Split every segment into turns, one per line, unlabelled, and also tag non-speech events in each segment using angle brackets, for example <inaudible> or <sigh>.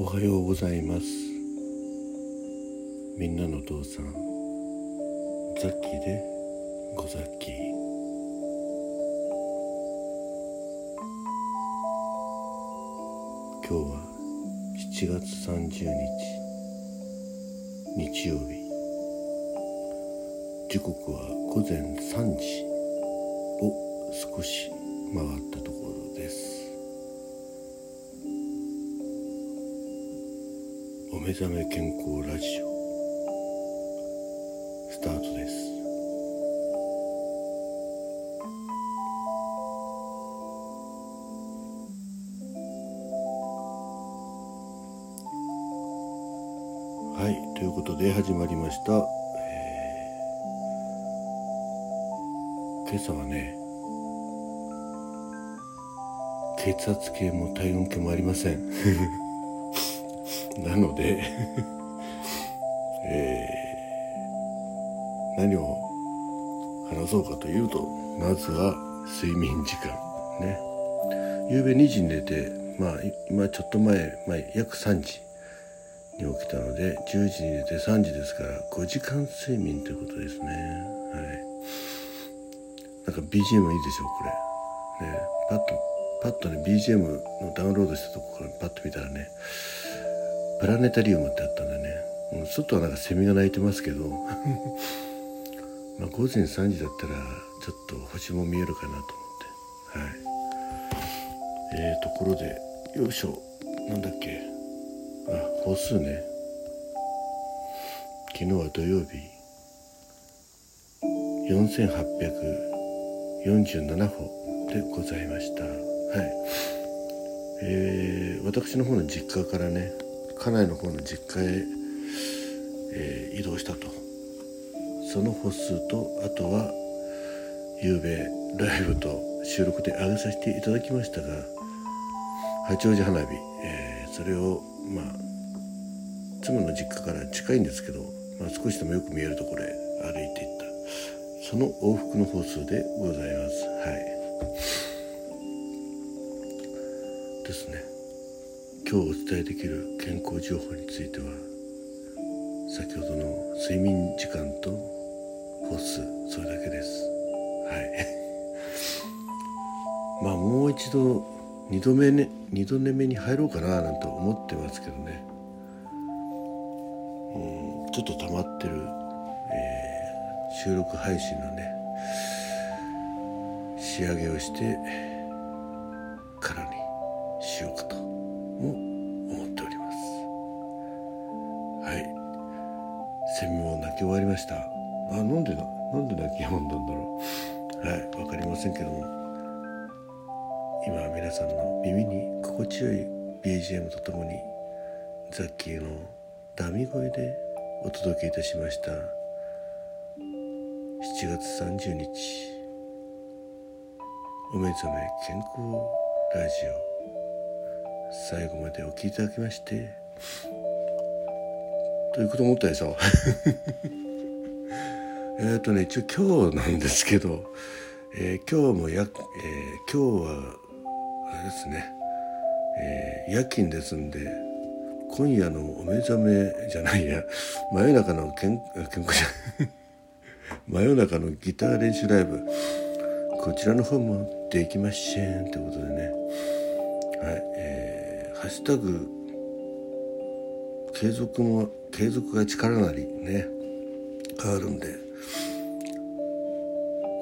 おはようございます。みんなの父さんザッキーでござっき。今日は7月30日日曜日。時刻は午前3時を少し回って目覚め健康ラジオ。スタートです。はいということで始まりました、えー今朝はね血圧計も体温計もありません。なので <laughs> えー何を話そうかというとまずは睡眠時間。ね。夕べ2時に寝てまあ今ちょっと前、まあ、約3時に起きたので10時に寝て3時ですから5時間睡眠ということですね。はい。なんか BGM いいでしょこれ。ね。パッとパッとね BGM のダウンロードしたとこからパッと見たらねプラネタリウムってあったんでね、うん、外はなんかセミが鳴いてますけど。<laughs> まあ午前3時だったらちょっと星も見えるかなと思って。はい。えー、ところでよいしょ。なんだっけ。あ歩数ね。昨日は土曜日。4847歩。でございました。はい。えー、私の方の実家からね家内の方の実家へ、えー移動したと。その歩数とあとは夕べライブと収録で上げさせていただきましたが八王子花火、えーそれをまあ妻の実家から近いんですけど、まあ、少しでもよく見えるところへ歩いていった。その往復の歩数でございます。はい。ですね。今日お伝えできる健康情報については先ほどの睡眠時間と歩数それだけです。はい。<laughs> まあもう一度二度目ね二度寝目に入ろうかななんて思ってますけどね。うんちょっと溜まってる、えー収録配信のね仕上げをしてからにしようかセミも鳴き終わりました。あなんでななんで鳴き止んだんだろう。はいわかりませんけども。今は皆さんの耳に心地よい BGM とともにザッキーのダミ声でお届けいたしました。7月30日。お目覚め健康ラジオ。最後までお聴きいただきましてということ思ったでしょ？<laughs> えっとね一応今日なんですけど、えー今日もや、えー今日はあれですね、えー夜勤ですんで今夜のお目覚めじゃないや。真夜中の健健康じゃ <laughs> 真夜中のギター練習ライブ。こちらの方もできませんということでね。はいえー、ハッシュタグ継続も継続が力なりね変わるんで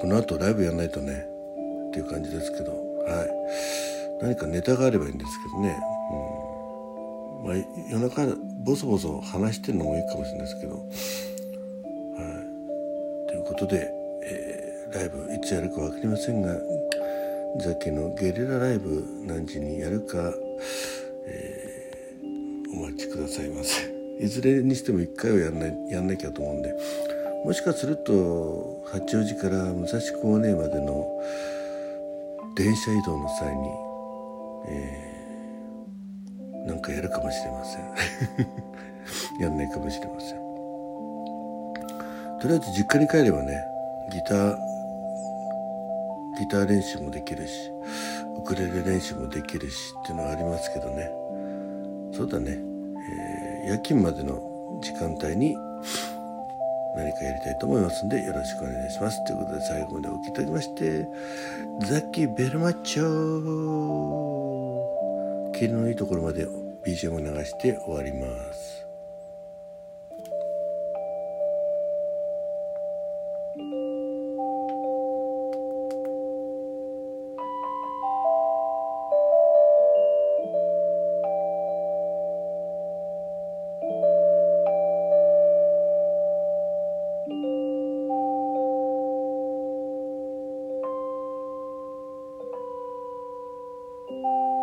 この後ライブやんないとねっていう感じですけどはい。何かネタがあればいいんですけどね、うん。まあ、夜中ボソボソ話してるのもいいかもしれないですけど。はい。ということで、えーライブいつやるか分かりませんがザッキのゲリラライブ何時にやるか、お待ちくださいませ。いずれにしても1回はやんないやんなきゃと思うんで。もしかすると八王子から武蔵小金井までの電車移動の際に、えーなんかやるかもしれません。<laughs> やんないかもしれません。とりあえず実家に帰ればねギターギター練習もできるしウクレレ練習もできるしっていうのはありますけどね。そうだね。えー、夜勤までの時間帯に何かやりたいと思いますんでよろしくお願いします。ということで最後までお聴きいただきましてザッキーベルマッチョ。霧のいいところまで BGM を流して終わります。Música